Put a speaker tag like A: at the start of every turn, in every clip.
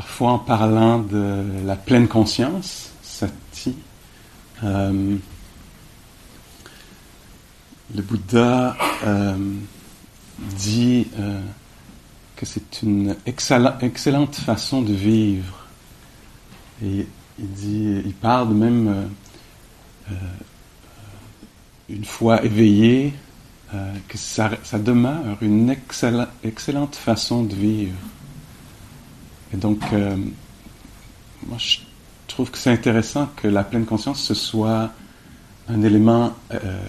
A: Parfois, en parlant de la pleine conscience, sati, euh, le Bouddha euh, dit euh, que c'est une excellente façon de vivre. Et il parle même une fois éveillé que ça, demeure une excellente façon de vivre. Et donc, euh, moi, je trouve que c'est intéressant que la pleine conscience, ce soit un élément euh,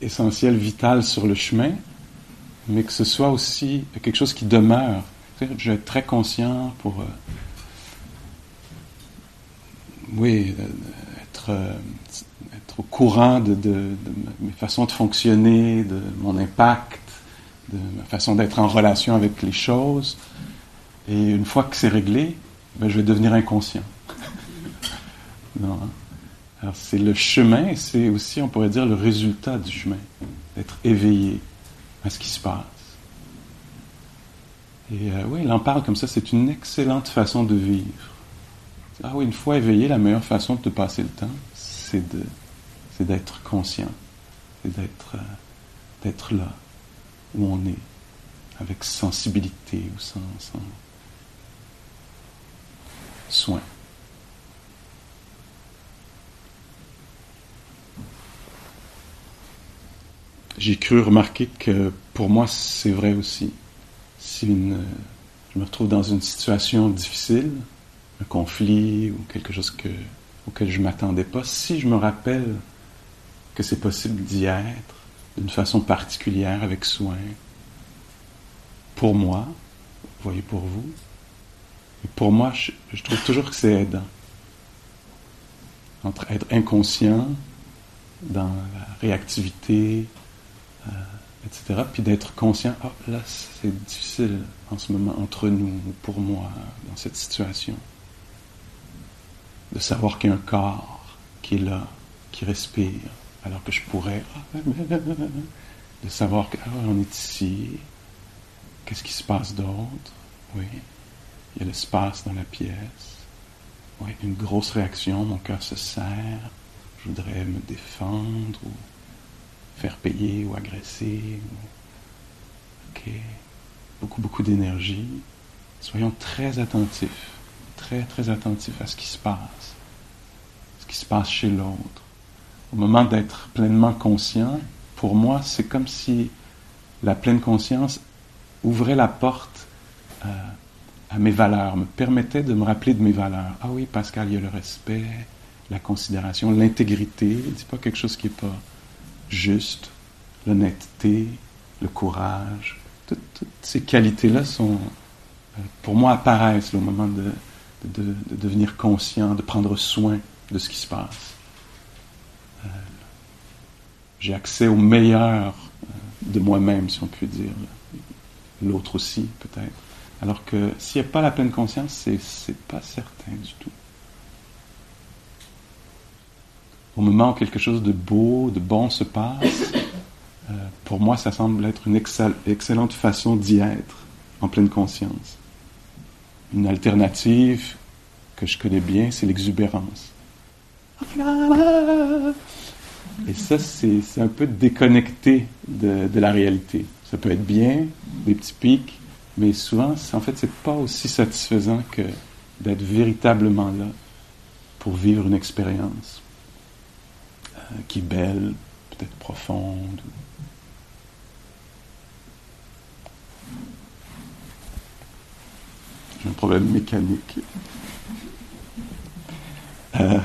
A: essentiel, vital sur le chemin, mais que ce soit aussi quelque chose qui demeure. je vais être très conscient pour, euh, oui, être, au courant de, mes façons de fonctionner, de mon impact, de ma façon d'être en relation avec les choses. Et une fois que c'est réglé, ben, je vais devenir inconscient. non, hein. Alors c'est le chemin, c'est aussi, on pourrait dire, le résultat du chemin, d'être éveillé à ce qui se passe. Et euh, oui, il en parle comme ça, c'est une excellente façon de vivre. Ah oui, une fois éveillé, la meilleure façon de passer le temps, c'est de, c'est d'être conscient, c'est d'être, euh, d'être là où on est, avec sensibilité ou sans, sans soin. J'ai cru remarquer que pour moi, c'est vrai aussi. Si je me retrouve dans une situation difficile, un conflit ou quelque chose que, auquel je ne m'attendais pas, si je me rappelle que c'est possible d'y être d'une façon particulière, avec soin, pour moi, voyez pour vous, pour moi, je, trouve toujours que c'est aidant. Entre être inconscient dans la réactivité, euh, etc., puis d'être conscient, oh, là, c'est difficile en ce moment entre nous, pour moi, dans cette situation. De savoir qu'il y a un corps qui est là, qui respire, alors que je pourrais. De savoir qu'on ah, est ici, qu'est-ce qui se passe d'autre, oui. Il y a l'espace dans la pièce. Oui, une grosse réaction, mon cœur se serre. Je voudrais me défendre ou faire payer ou agresser. Ok. Beaucoup, beaucoup d'énergie. Soyons très attentifs, très, très attentifs à ce qui se passe, ce qui se passe chez l'autre. Au moment d'être pleinement conscient, pour moi, c'est comme si la pleine conscience ouvrait la porte euh, à mes valeurs, me permettait de me rappeler de mes valeurs. Ah oui, Pascal, il y a le respect, la considération, l'intégrité. Ne dit pas quelque chose qui n'est pas juste, l'honnêteté, le courage. Toutes, ces qualités-là sont, euh, pour moi, apparaissent au moment de, de, devenir conscient, de prendre soin de ce qui se passe. Euh, j'ai accès au meilleur euh, de moi-même, si on peut dire. L'autre aussi, peut-être. Alors que s'il n'y a pas la pleine conscience, c'est, c'est pas certain du tout. Au moment où quelque chose de beau, de bon se passe, euh, pour moi, ça semble être une excellente façon d'y être en pleine conscience. Une alternative que je connais bien, c'est l'exubérance. Et ça, c'est, un peu déconnecté de, de la réalité. Ça peut être bien, des petits pics, mais souvent, en fait, c'est pas aussi satisfaisant que d'être véritablement là pour vivre une expérience euh, qui est belle, peut-être profonde. J'ai un problème mécanique. Euh,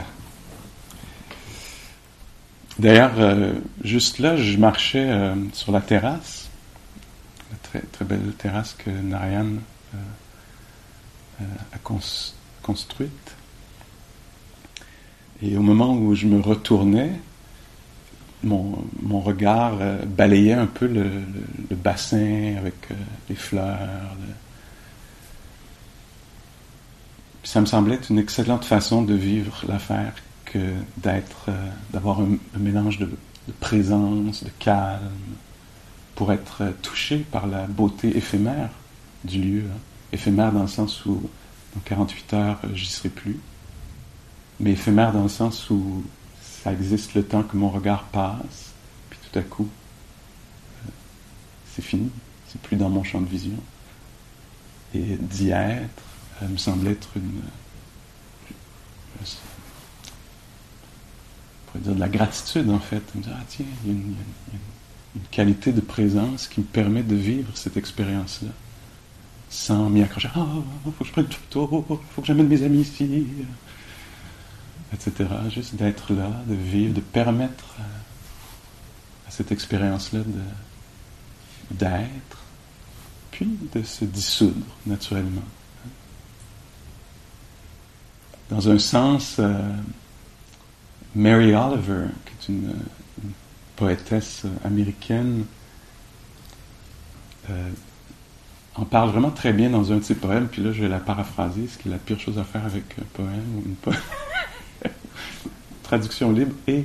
A: D'ailleurs, euh, juste là, je marchais sur la terrasse, très, très belle terrasse que Narayan euh, a construite. Et au moment où je me retournais, mon, mon regard balayait un peu le, bassin avec les fleurs. Ça me semblait une excellente façon de vivre l'affaire que d'être, euh, d'avoir un, mélange de, présence, de calme, pour être euh, touché par la beauté éphémère du lieu. Hein. Éphémère dans le sens où, dans 48 heures, euh, j'y serai plus. Mais éphémère dans le sens où ça existe le temps que mon regard passe, puis tout à coup, c'est fini. C'est plus dans mon champ de vision. Et d'y être me semble être une pourrait dire de la gratitude en fait. Me dire, ah tiens, il y a une, qualité de présence qui me permet de vivre cette expérience-là sans m'y accrocher. Ah, faut que je prenne une photo, faut que j'amène mes amis ici, etc. Juste d'être là, de vivre, de permettre à, cette expérience-là d'être, puis de se dissoudre naturellement. Dans un sens, euh, Mary Oliver, qui est une, poétesse américaine, euh, en parle vraiment très bien dans un de ses poèmes, puis là je vais la paraphraser, ce qui est la pire chose à faire avec un poème ou une traduction libre et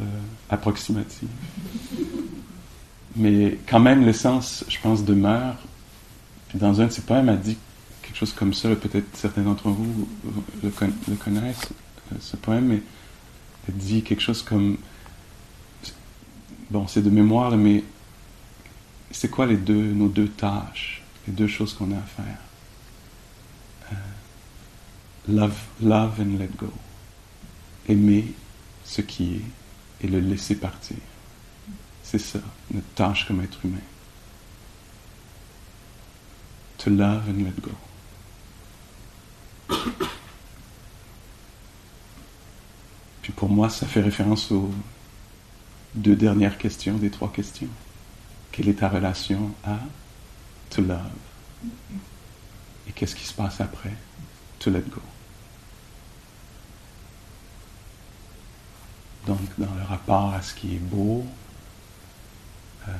A: euh, approximative. Mais quand même l'essence, je pense, demeure. Puis dans un de ses poèmes, elle dit quelque chose comme ça, peut-être certains d'entre vous le, connaissent, euh, ce poème, mais dit quelque chose comme bon, c'est de mémoire, mais c'est quoi les deux, nos deux tâches, les deux choses qu'on a à faire? Euh, Love, love and let go. Aimer ce qui est et le laisser partir. C'est ça, notre tâche comme être humain. To love and let go. pour moi, ça fait référence aux deux dernières questions des trois questions. Quelle est ta relation à to love? Et qu'est-ce qui se passe après? To let go? Donc, dans le rapport à ce qui est beau, euh,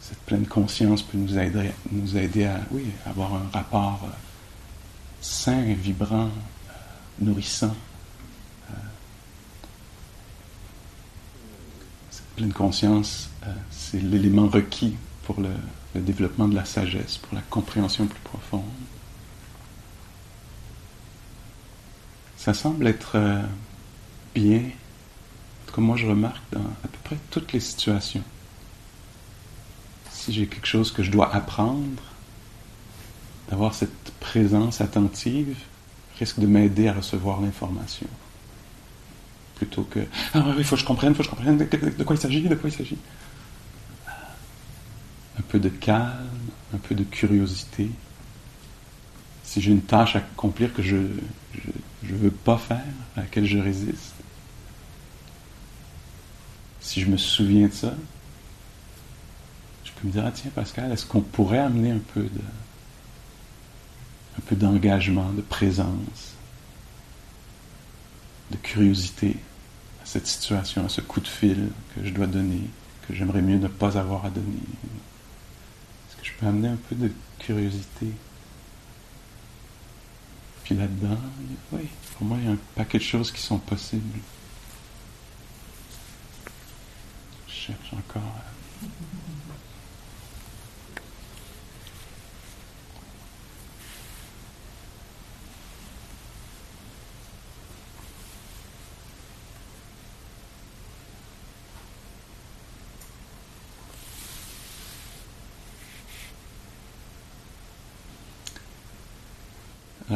A: cette pleine conscience peut nous aider, à avoir un rapport euh, sain, vibrant, euh, nourrissant pleine conscience, euh, c'est l'élément requis pour le, développement de la sagesse, pour la compréhension plus profonde. Ça semble être euh, bien, en tout cas moi je remarque dans à peu près toutes les situations. Si j'ai quelque chose que je dois apprendre, d'avoir cette présence attentive risque de m'aider à recevoir l'information plutôt que ah il faut que je comprenne, il faut que je comprenne de, quoi il s'agit, de quoi il s'agit? Un peu de calme, un peu de curiosité. Si j'ai une tâche à accomplir que je ne veux pas faire, à laquelle je résiste, si je me souviens de ça, je peux me dire, ah tiens Pascal, est-ce qu'on pourrait amener un peu de un peu d'engagement, de présence, de curiosité cette situation, à ce coup de fil que je dois donner, que j'aimerais mieux ne pas avoir à donner Est-ce que je peux amener un peu de curiosité? Puis là-dedans, oui, pour moi, il y a un paquet de choses qui sont possibles. Je cherche encore. Alors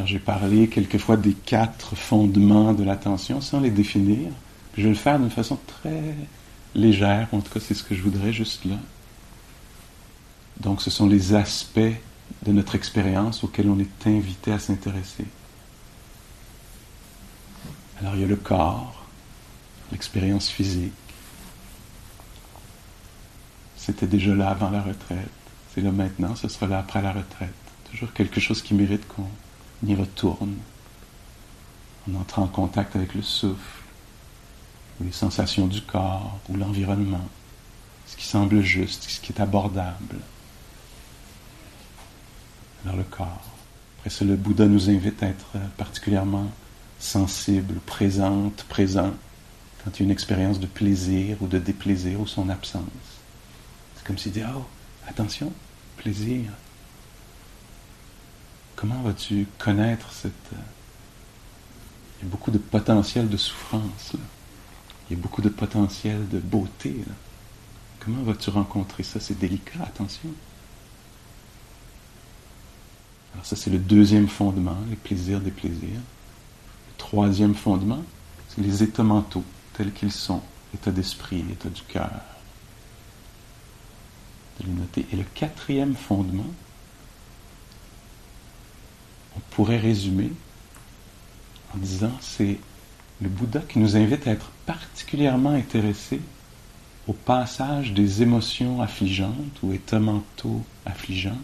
A: j'ai parlé quelquefois des quatre fondements de l'attention sans les définir. Je vais le faire d'une façon très légère, en tout cas c'est ce que je voudrais juste là. Donc ce sont les aspects de notre expérience auxquels on est invité à s'intéresser. Alors il y a le corps, l'expérience physique, c'était déjà là avant la retraite, c'est là maintenant, ce sera là après la retraite. Toujours quelque chose qui mérite qu'on y retourne. On entre en contact avec le souffle, ou les sensations du corps, ou l'environnement, ce qui semble juste, ce qui est abordable. Alors le corps. Après ça, le Bouddha nous invite à être particulièrement sensible, présente, présent, quand il y a une expérience de plaisir ou de déplaisir ou son absence. C'est comme s'il dit, oh, attention, plaisir. Comment vas-tu connaître cette... Euh, il y a beaucoup de potentiel de souffrance, il y a beaucoup de potentiel de beauté. Comment vas-tu rencontrer ça? C'est délicat, attention. Alors ça, c'est le deuxième fondement, les plaisirs des plaisirs. Le troisième fondement, c'est les états mentaux, tels qu'ils sont, état d'esprit, état du cœur. De les noter. Et le quatrième fondement, on pourrait résumer en disant c'est le Bouddha qui nous invite à être particulièrement intéressés au passage des émotions affligeantes ou états mentaux affligeants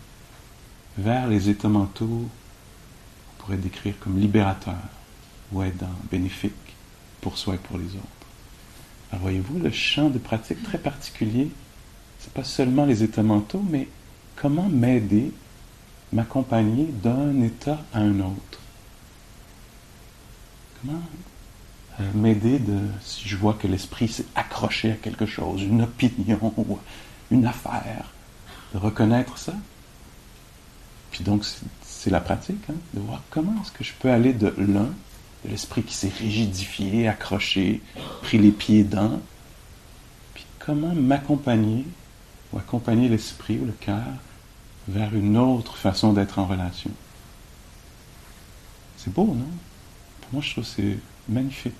A: vers les états mentaux on pourrait décrire comme libérateurs ou aidants, bénéfiques pour soi et pour les autres. Alors voyez-vous, le champ de pratique très particulier, c'est pas seulement les états mentaux, mais comment m'aider, m'accompagner d'un état à un autre. Comment? Euh, m'aider de, si je vois que l'esprit s'est accroché à quelque chose, une opinion ou une affaire, de reconnaître ça, puis donc, c'est la pratique, hein, de voir comment est-ce que je peux aller de l'un, de l'esprit qui s'est rigidifié, accroché, pris les pieds dans, puis comment m'accompagner ou accompagner l'esprit ou le cœur vers une autre façon d'être en relation. C'est beau, non? Pour moi, je trouve que c'est magnifique.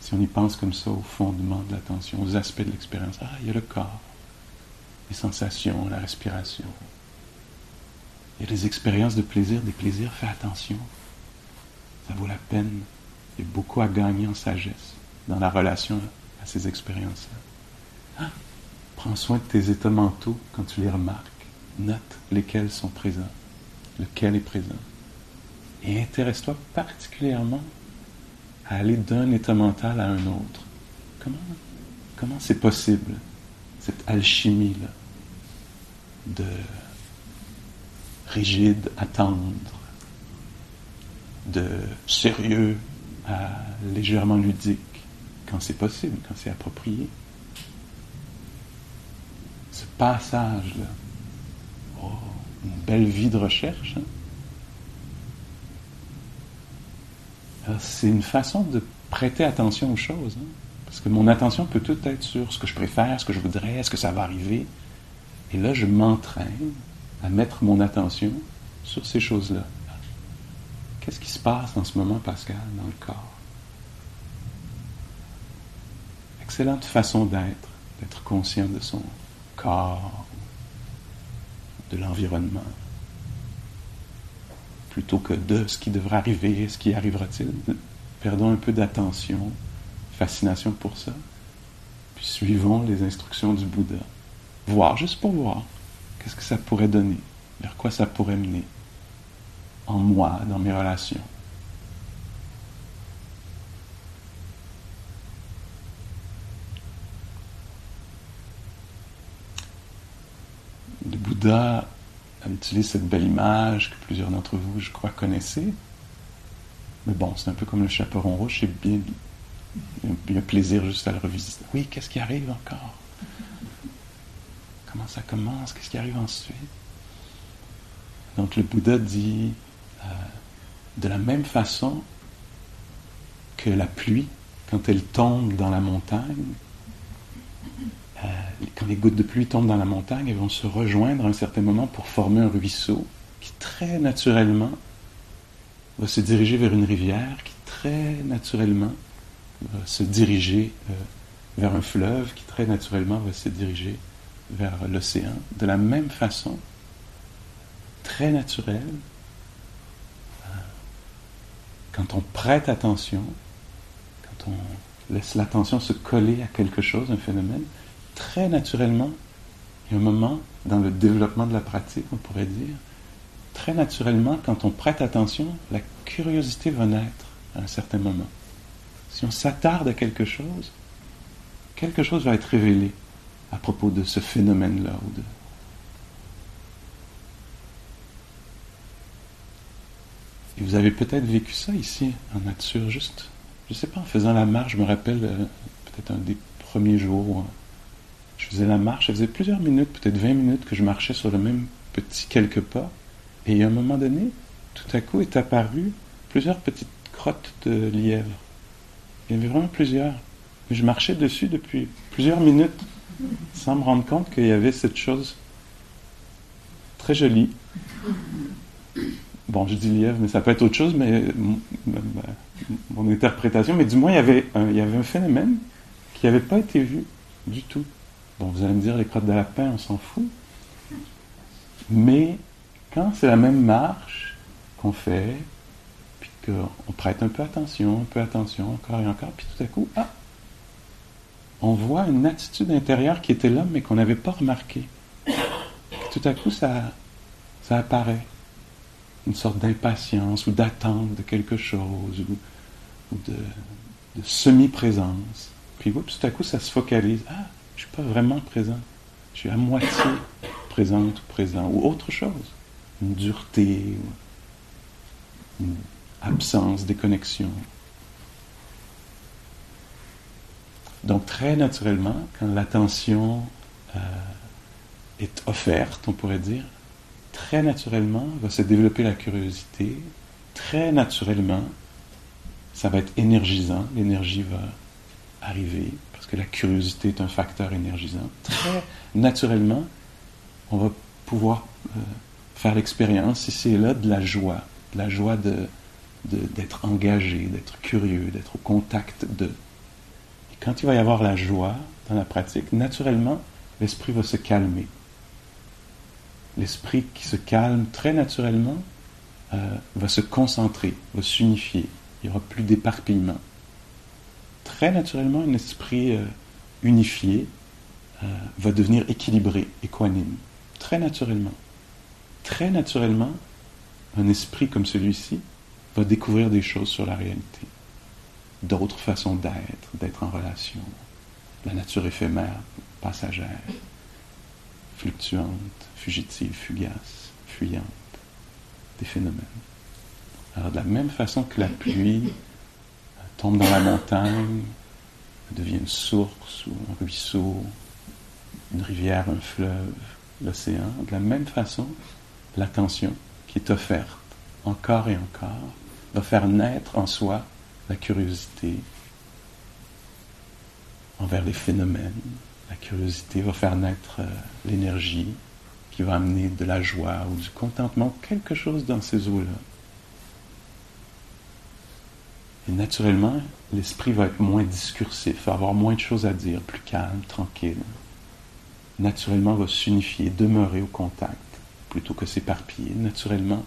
A: Si on y pense comme ça au fondement de l'attention, aux aspects de l'expérience. Ah, il y a le corps, les sensations, la respiration, il y a des expériences de plaisir, des plaisirs, fais attention. Ça vaut la peine. Il y a beaucoup à gagner en sagesse dans la relation à ces expériences-là. Ah, prends soin de tes états mentaux quand tu les remarques. Note lesquels sont présents, lequel est présent. Et intéresse-toi particulièrement à aller d'un état mental à un autre. Comment, comment c'est possible, cette alchimie-là de rigide à tendre, de sérieux à légèrement ludique, quand c'est possible, quand c'est approprié? Ce passage-là, oh, une belle vie de recherche. Hein. C'est une façon de prêter attention aux choses. Hein. Parce que mon attention peut tout être sur ce que je préfère, ce que je voudrais, est-ce que ça va arriver. Et là, je m'entraîne à mettre mon attention sur ces choses-là. Qu'est-ce qui se passe en ce moment, Pascal, dans le corps? Excellente façon d'être, d'être conscient de son corps, de l'environnement, plutôt que de ce qui devrait arriver, ce qui arrivera-t-il? Perdons un peu d'attention, fascination pour ça, puis suivons les instructions du Bouddha. Voir, juste pour voir. Qu'est-ce que ça pourrait donner Vers quoi ça pourrait mener En moi, dans mes relations Le Bouddha utilise cette belle image que plusieurs d'entre vous, je crois, connaissez. Mais bon, c'est un peu comme le chaperon rouge, c'est bien, bien plaisir juste à le revisiter. Oui, qu'est-ce qui arrive encore? Comment ça commence? Qu'est-ce qui arrive ensuite? Donc le Bouddha dit, euh, de la même façon que la pluie, quand elle tombe dans la montagne, quand les gouttes de pluie tombent dans la montagne, elles vont se rejoindre à un certain moment pour former un ruisseau qui très naturellement va se diriger vers une rivière, qui très naturellement va se diriger euh, vers un fleuve, qui très naturellement va se diriger vers l'océan de la même façon, très naturelle. Euh, quand on prête attention, quand on laisse l'attention se coller à quelque chose, un phénomène, très naturellement, Il y a un moment dans le développement de la pratique, on pourrait dire, très naturellement, quand on prête attention, la curiosité va naître à un certain moment. Si on s'attarde à quelque chose, quelque chose va être révélé à propos de ce phénomène-là. de... Et vous avez peut-être vécu ça ici, en nature, juste, je ne sais pas, en faisant la marche, je me rappelle euh, peut-être un des premiers jours je faisais la marche, ça faisait plusieurs minutes, peut-être 20 minutes que je marchais sur le même petit quelques pas, et à un moment donné, tout à coup est apparu plusieurs petites crottes de lièvre. Il y avait vraiment plusieurs. Je marchais dessus depuis plusieurs minutes sans me rendre compte qu'il y avait cette chose très jolie. Bon, je dis lièvre, mais ça peut être autre chose, mais mon, interprétation, mais du moins, il y avait un phénomène qui n'avait pas été vu du tout. Bon, vous allez me dire, les crottes de lapin, on s'en fout. Mais quand c'est la même marche qu'on fait, puis qu'on prête un peu attention, un peu attention, encore et encore, puis tout à coup, ah, on voit une attitude intérieure qui était là, mais qu'on n'avait pas remarqué. tout à coup, ça, ça apparaît. Une sorte d'impatience ou d'attente de quelque chose, ou, de, semi-présence. Puis tout à coup, ça se focalise. Ah, je ne suis pas vraiment présent. Je suis à moitié présente ou présent, ou autre chose. Une dureté, une absence, déconnexion. Donc très naturellement, quand l'attention euh, est offerte, on pourrait dire, très naturellement va se développer la curiosité, très naturellement, ça va être énergisant, l'énergie va arriver, parce que la curiosité est un facteur énergisant. Très naturellement, on va pouvoir euh, faire l'expérience, ici et là, de la joie, de la joie de, d'être engagé, d'être curieux, d'être au contact de quand il va y avoir la joie dans la pratique, naturellement, l'esprit va se calmer. L'esprit qui se calme très naturellement euh, va se concentrer, va s'unifier. Il n'y aura plus d'éparpillement. Très naturellement, un esprit euh, unifié euh, va devenir équilibré, équanime. Très naturellement. Très naturellement, un esprit comme celui-ci va découvrir des choses sur la réalité d'autres façons d'être, d'être en relation. La nature éphémère, passagère, fluctuante, fugitive, fugace, fuyante, des phénomènes. Alors de la même façon que la pluie tombe dans la montagne, devient une source ou un ruisseau, une rivière, un fleuve, l'océan, de la même façon, l'attention qui est offerte encore et encore va faire naître en soi la curiosité envers les phénomènes. La curiosité va faire naître euh, l'énergie qui va amener de la joie ou du contentement, quelque chose dans ces eaux-là. Et naturellement, l'esprit va être moins discursif, va avoir moins de choses à dire, plus calme, tranquille. Naturellement, va s'unifier, demeurer au contact, plutôt que s'éparpiller. Naturellement,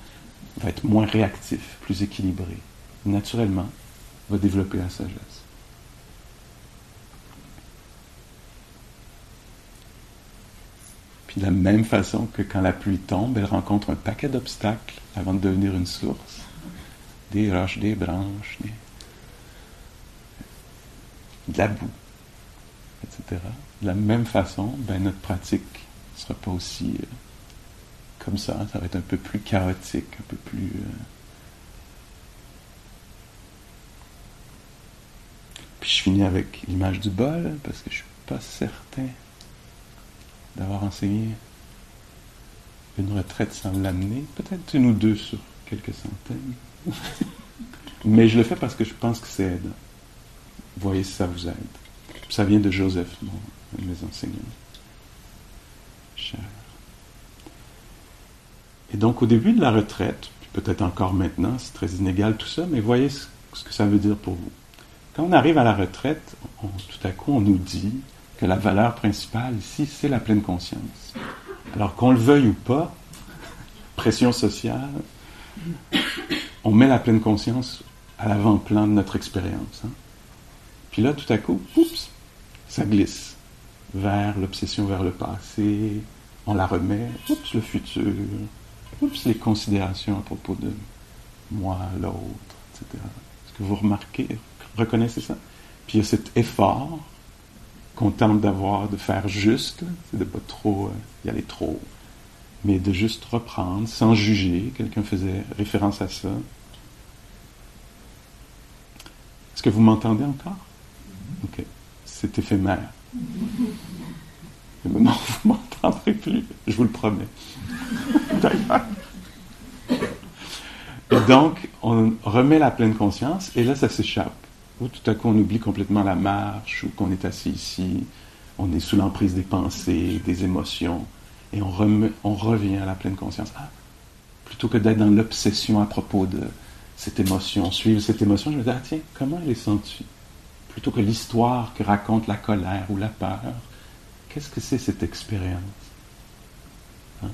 A: va être moins réactif, plus équilibré. Naturellement, va développer la sagesse. Puis de la même façon que quand la pluie tombe, elle rencontre un paquet d'obstacles avant de devenir une source. Des roches, des branches, la boue, etc. De la même façon, ben, notre pratique ne sera pas aussi euh, comme ça. Ça va être un peu plus chaotique, un peu plus... Euh, Puis je finis avec l'image du bol, parce que je suis pas certain d'avoir enseigné une retraite sans l'amener. Peut-être une ou deux sur quelques centaines. Mais je le fais parce que je pense que c'est. Voyez si ça vous aide. Ça vient de Joseph, mon, mes enseignants. Cher. Et donc au début de la retraite, peut-être encore maintenant, c'est très inégal tout ça, mais voyez ce que ça veut dire pour vous. Quand on arrive à la retraite, tout à coup, on nous dit que la valeur principale ici, c'est la pleine conscience. Alors qu'on le veuille ou pas, pression sociale, on met la pleine conscience à l'avant-plan de notre expérience. Hein. Puis là, tout à coup, oups, ça glisse. vers l'obsession vers le passé, on la remet, oups, le futur, oups, les considérations à propos de moi, l'autre, etc. Est-ce que vous remarquez, reconnaissez ça? Puis il y a cet effort qu'on tente d'avoir, de faire juste, c'est de pas trop euh, y aller trop, mais de juste reprendre sans juger. Quelqu'un faisait référence à ça. Est-ce que vous m'entendez encore? Ok. C'est éphémère. Mais non, vous m'entendrez plus, je vous le promets. Et donc, on remet la pleine conscience, et là, ça s'échappe. Ou tout à coup, on oublie complètement la marche, ou qu'on est assis ici, on est sous l'emprise des pensées, des émotions, et on, on revient à la pleine conscience. Ah, plutôt que d'être dans l'obsession à propos de cette émotion, suivre cette émotion, je me dis, ah tiens, comment elle est sentie? Plutôt que l'histoire que raconte la colère ou la peur, qu'est-ce que c'est cette expérience hein?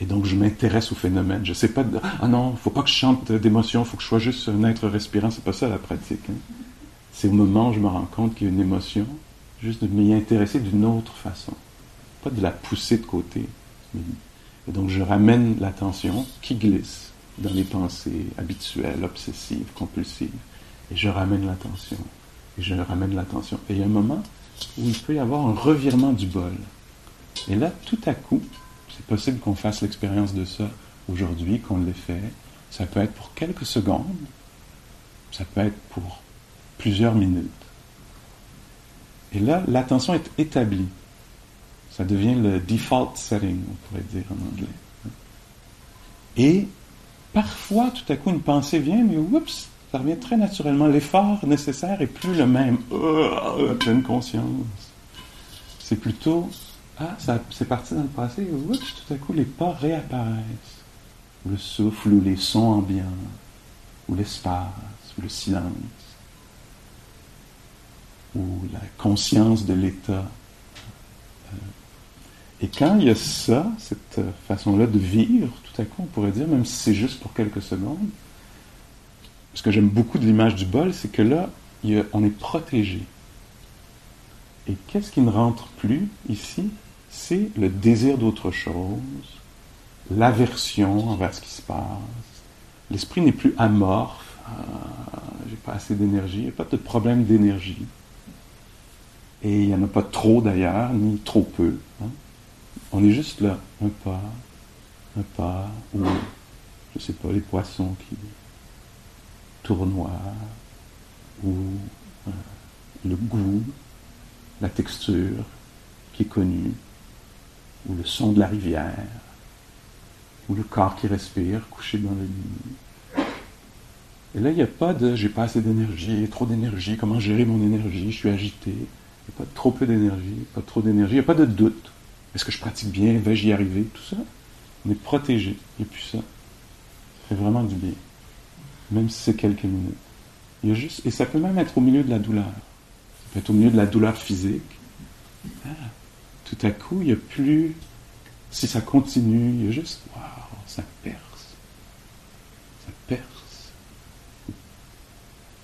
A: Et donc, je m'intéresse au phénomène. Je ne sais pas, ah non, il ne faut pas que je chante d'émotion, il faut que je sois juste un être respirant. C'est pas ça la pratique. Hein. C'est au moment où je me rends compte qu'il y a une émotion, juste de m'y intéresser d'une autre façon. Pas de la pousser de côté. Et donc, je ramène l'attention qui glisse dans les pensées habituelles, obsessives, compulsives. Et je ramène l'attention. Et je ramène l'attention. Et il y a un moment où il peut y avoir un revirement du bol. Et là, tout à coup, c'est possible qu'on fasse l'expérience de ça aujourd'hui, qu'on l'ait fait. Ça peut être pour quelques secondes, ça peut être pour plusieurs minutes. Et là, l'attention est établie. Ça devient le default setting, on pourrait dire en anglais. Et parfois, tout à coup, une pensée vient, mais oups, ça revient très naturellement. L'effort nécessaire est plus le même. La pleine conscience. C'est plutôt ah, c'est parti dans le passé, oups, tout à coup les pas réapparaissent. le souffle, ou les sons ambiants, ou l'espace, ou le silence, ou la conscience de l'état. Euh, et quand il y a ça, cette façon-là de vivre, tout à coup, on pourrait dire, même si c'est juste pour quelques secondes, ce que j'aime beaucoup de l'image du bol, c'est que là, on est protégé. Et qu'est-ce qui ne rentre plus ici? C'est le désir d'autre chose, l'aversion envers ce qui se passe. L'esprit n'est plus amorphe, ah, j'ai pas assez d'énergie, il n'y a pas de problème d'énergie. Et il n'y en a pas trop d'ailleurs, ni trop peu. Hein. On est juste là, un pas, un pas, ou, je sais pas, les poissons qui tournoient, ou euh, le goût, la texture qui est connue ou le son de la rivière, ou le corps qui respire couché dans le lit. Et là, il n'y a pas de j'ai pas assez d'énergie, trop d'énergie, comment gérer mon énergie, je suis agité. Il n'y a pas trop peu d'énergie, pas trop d'énergie, il n'y a pas de doute. Est-ce que je pratique bien, vais-je y arriver, tout ça? On est protégé, et puis ça. Ça fait vraiment du bien. Même si c'est quelques minutes. Il y a juste, et ça peut même être au milieu de la douleur. Ça peut être au milieu de la douleur physique. Ah, tout à coup, il n'y a plus, si ça continue, il y a juste, waouh, ça perce. Ça perce.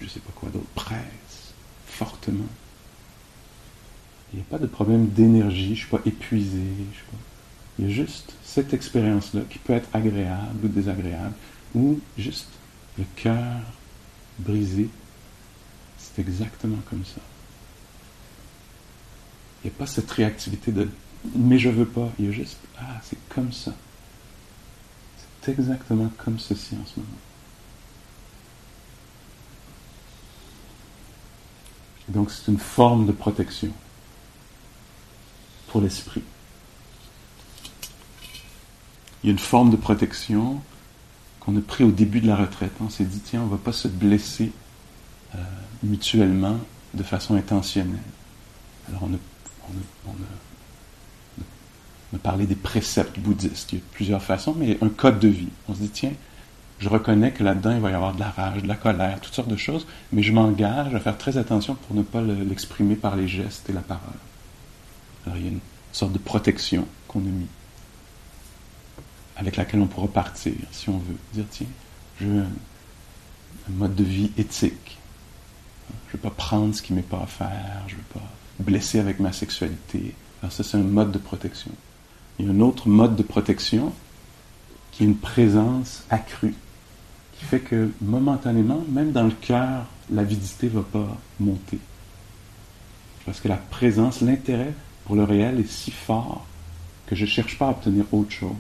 A: Je ne sais pas quoi d'autre, presse, fortement. Il n'y a pas de problème d'énergie, je ne suis pas épuisé. Il y a juste cette expérience-là qui peut être agréable ou désagréable, ou juste le cœur brisé. C'est exactement comme ça. Il n'y a pas cette réactivité de mais je veux pas. Il y a juste ah, c'est comme ça. C'est exactement comme ceci en ce moment. Donc c'est une forme de protection pour l'esprit. Il y a une forme de protection qu'on a pris au début de la retraite. On s'est dit, tiens, on ne va pas se blesser euh, mutuellement de façon intentionnelle. Alors on a on, a, parlé des préceptes bouddhistes. Il y a plusieurs façons, mais un code de vie. On se dit, tiens, je reconnais que là-dedans, il va y avoir de la rage, de la colère, toutes sortes de choses, mais je m'engage à faire très attention pour ne pas l'exprimer par les gestes et la parole. Alors, il y a une sorte de protection qu'on a mis, avec laquelle on pourra partir, si on veut. Dire, tiens, je veux un, mode de vie éthique. Je ne veux pas prendre ce qui m'est pas à faire, je ne veux pas blessé avec ma sexualité. Alors ça, c'est un mode de protection. Il y a un autre mode de protection qui est une présence accrue, qui fait que momentanément, même dans le cœur, l'avidité ne va pas monter. Parce que la présence, l'intérêt pour le réel est si fort que je ne cherche pas à obtenir autre chose.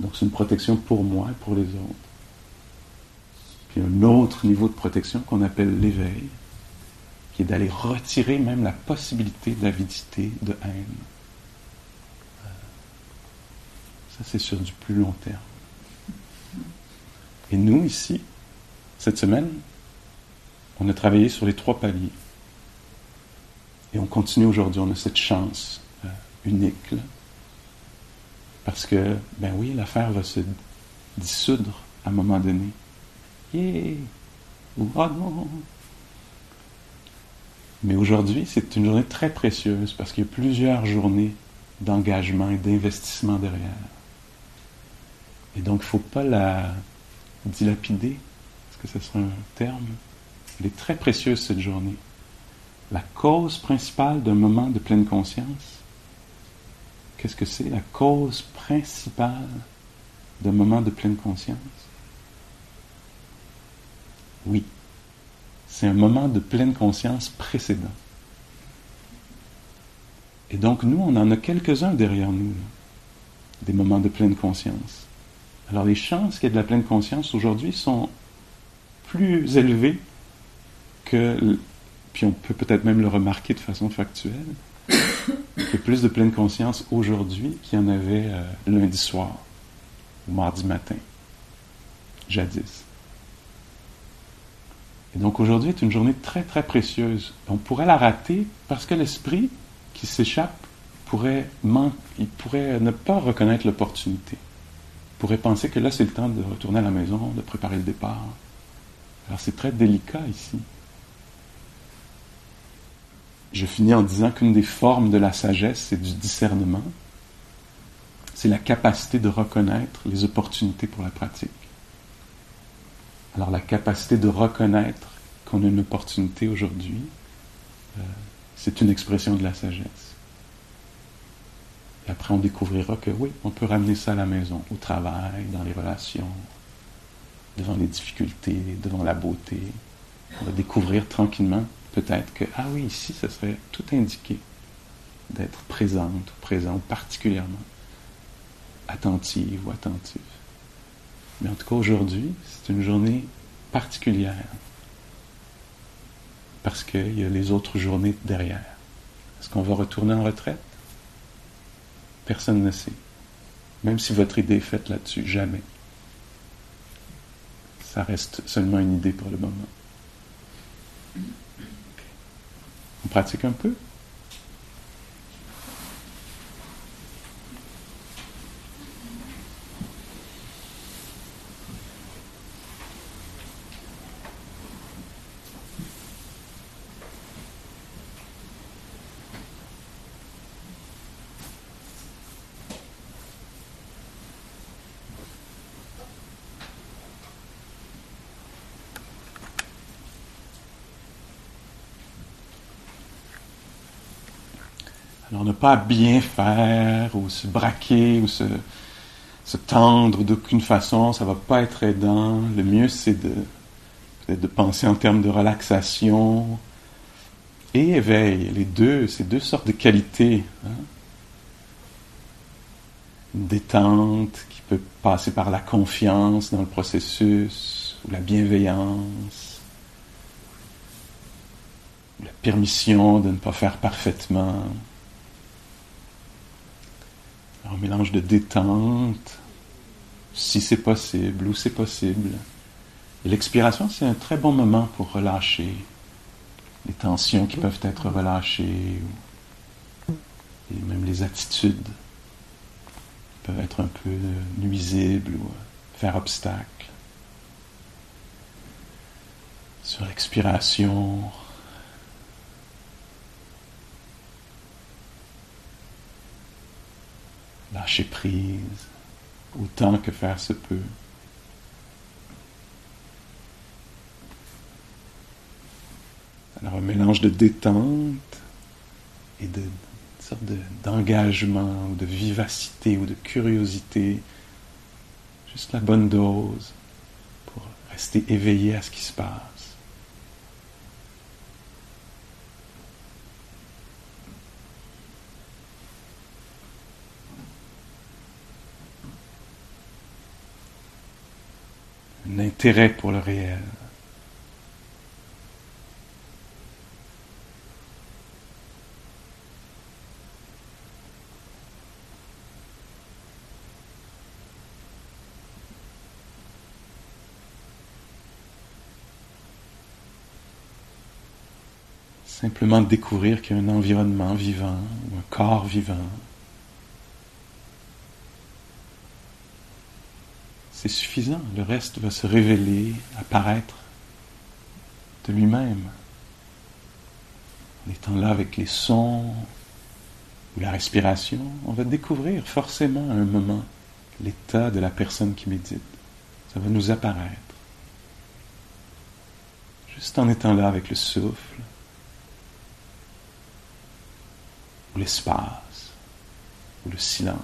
A: Donc c'est une protection pour moi et pour les autres. Puis un autre niveau de protection qu'on appelle l'éveil, qui est d'aller retirer même la possibilité d'avidité, de haine. Ça, c'est sur du plus long terme. Et nous, ici, cette semaine, on a travaillé sur les trois paliers. Et on continue aujourd'hui, on a cette chance euh, unique. Parce que, ben oui, l'affaire va se dissoudre à un moment donné. Yeah! Oh non! Mais aujourd'hui, c'est une journée très précieuse parce qu'il y a plusieurs journées d'engagement et d'investissement derrière. Et donc, il ne faut pas la dilapider. Est-ce que ce serait un terme? Elle est très précieuse cette journée. La cause principale d'un moment de pleine conscience, qu'est-ce que c'est la cause principale d'un moment de pleine conscience? Oui, c'est un moment de pleine conscience précédent. Et donc nous, on en a quelques-uns derrière nous, des moments de pleine conscience. Alors les chances qu'il y ait de la pleine conscience aujourd'hui sont plus élevées que, puis on peut peut-être même le remarquer de façon factuelle, qu'il y plus de pleine conscience aujourd'hui qu'il y en avait euh, lundi soir ou mardi matin, jadis. Et donc aujourd'hui est une journée très très précieuse. On pourrait la rater parce que l'esprit qui s'échappe pourrait, il pourrait ne pas reconnaître l'opportunité. Il pourrait penser que là c'est le temps de retourner à la maison, de préparer le départ. Alors c'est très délicat ici. Je finis en disant qu'une des formes de la sagesse, c'est du discernement. C'est la capacité de reconnaître les opportunités pour la pratique. Alors la capacité de reconnaître qu'on a une opportunité aujourd'hui, euh, c'est une expression de la sagesse. Et après, on découvrira que oui, on peut ramener ça à la maison, au travail, dans les relations, devant les difficultés, devant la beauté. On va découvrir tranquillement, peut-être que, ah oui, ici, ce serait tout indiqué d'être présente ou présent, particulièrement attentive ou attentif. Mais en tout cas, aujourd'hui, c'est une journée particulière. Parce qu'il y a les autres journées derrière. Est-ce qu'on va retourner en retraite? Personne ne sait. Même si votre idée est faite là-dessus, jamais. Ça reste seulement une idée pour le moment. On pratique un peu? Pas bien faire ou se braquer ou se, tendre d'aucune façon, ça va pas être aidant. Le mieux c'est de peut-être de penser en termes de relaxation et éveil. Les deux, ces deux sortes de qualités. Hein. Une détente qui peut passer par la confiance dans le processus ou la bienveillance, la permission de ne pas faire parfaitement un mélange de détente, si c'est possible, ou c'est possible. Et l'expiration, c'est un très bon moment pour relâcher les tensions qui peuvent être relâchées, et même les attitudes qui peuvent être un peu nuisibles ou faire obstacle. Sur l'expiration, lâcher prise, autant que faire se peut. Alors un mélange de détente et de, sorte d'engagement ou de vivacité ou de curiosité, juste la bonne dose pour rester éveillé à ce qui se passe. Un intérêt pour le réel. Simplement découvrir qu'il y a un environnement vivant ou un corps vivant. C'est suffisant. Le reste va se révéler, apparaître de lui-même. En étant là avec les sons ou la respiration, on va découvrir forcément à un moment l'état de la personne qui médite. Ça va nous apparaître. Juste en étant là avec le souffle, l'espace ou le silence.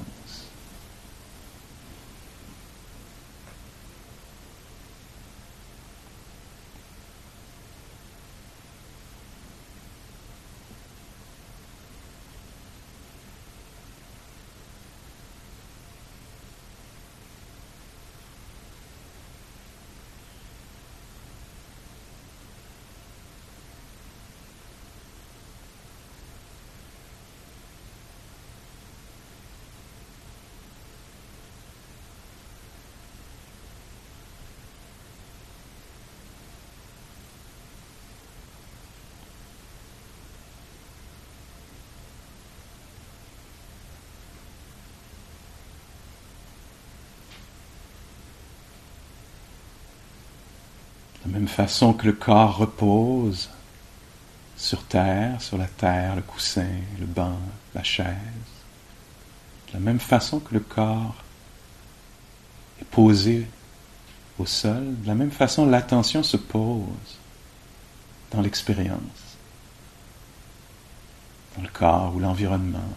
A: De la même façon que le corps repose sur terre, sur la terre, le coussin, le banc, la chaise, de la même façon que le corps est posé au sol, de la même façon l'attention se pose dans l'expérience, dans le corps ou l'environnement,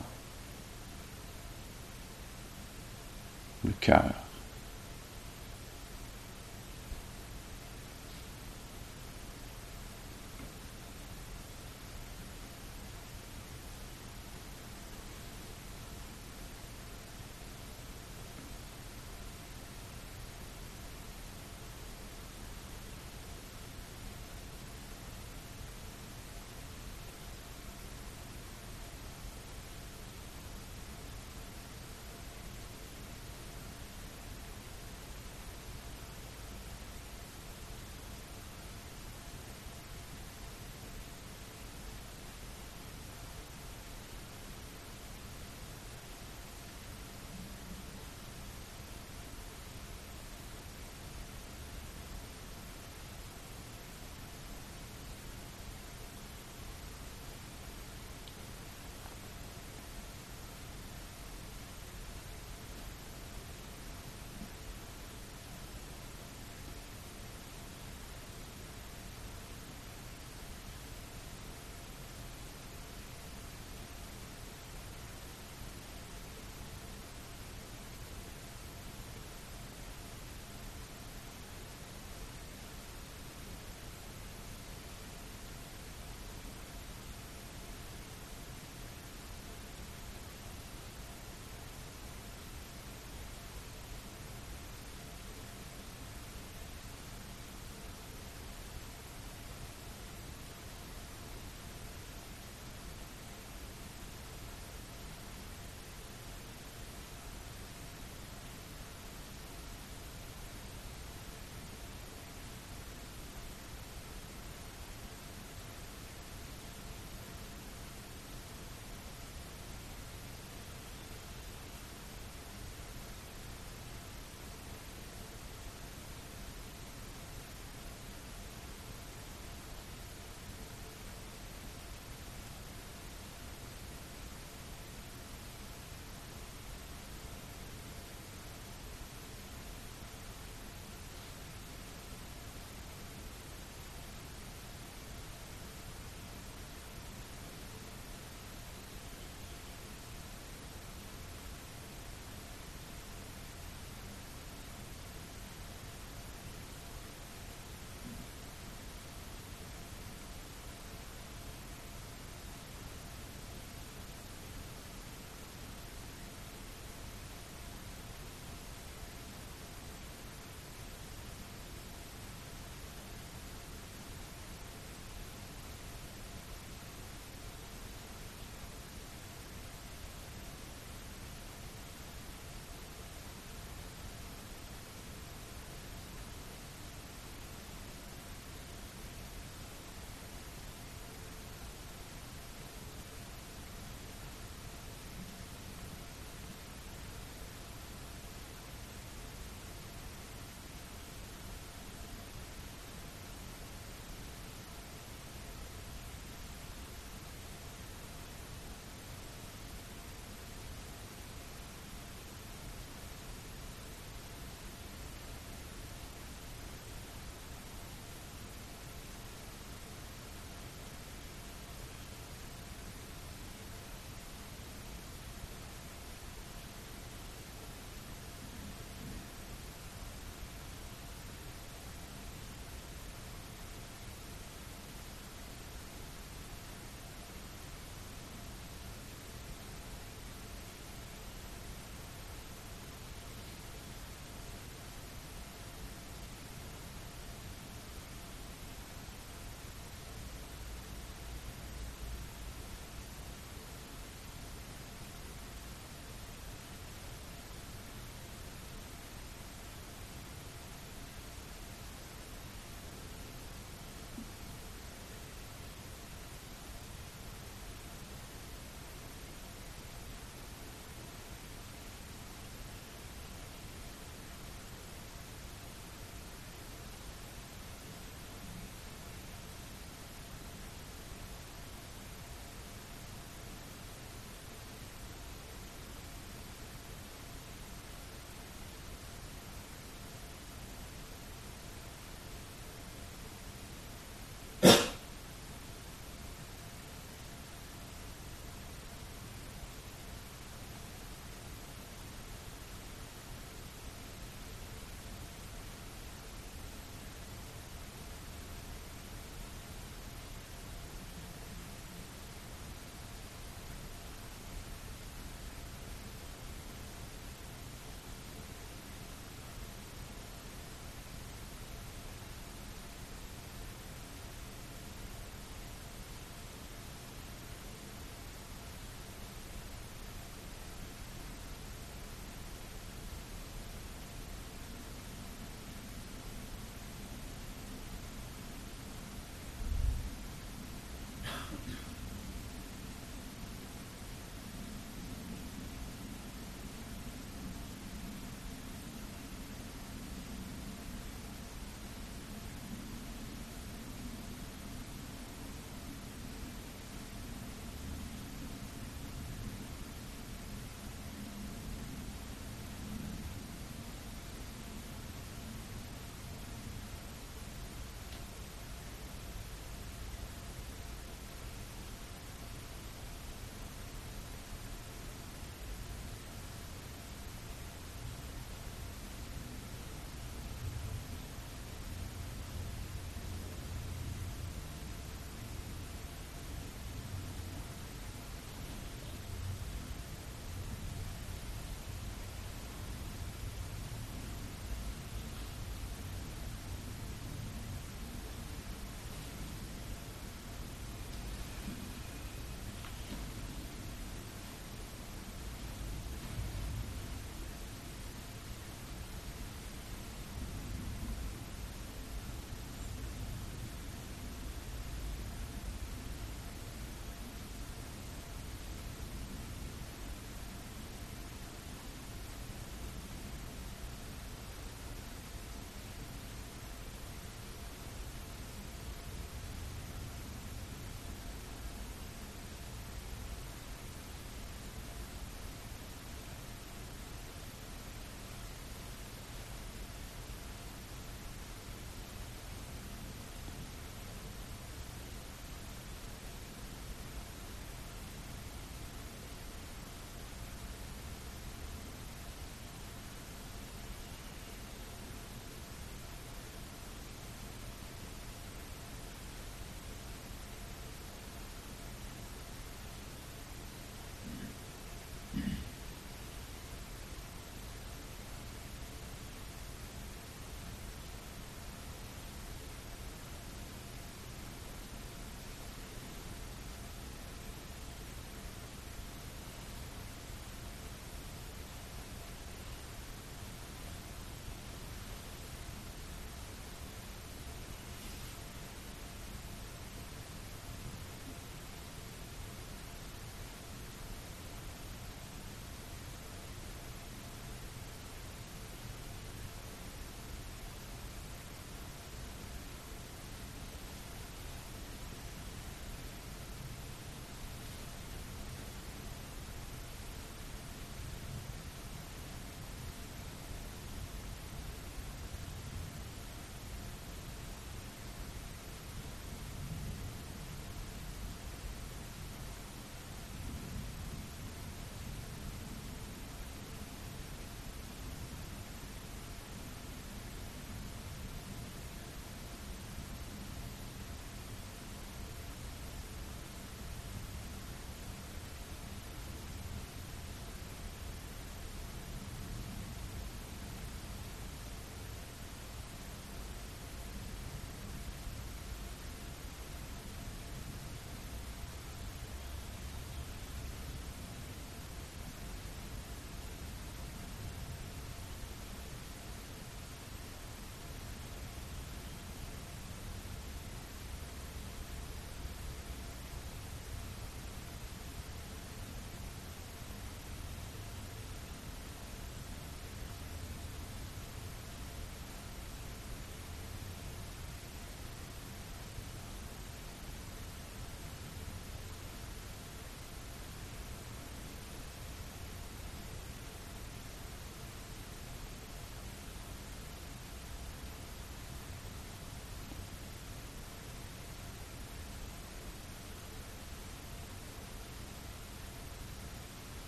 A: le cœur.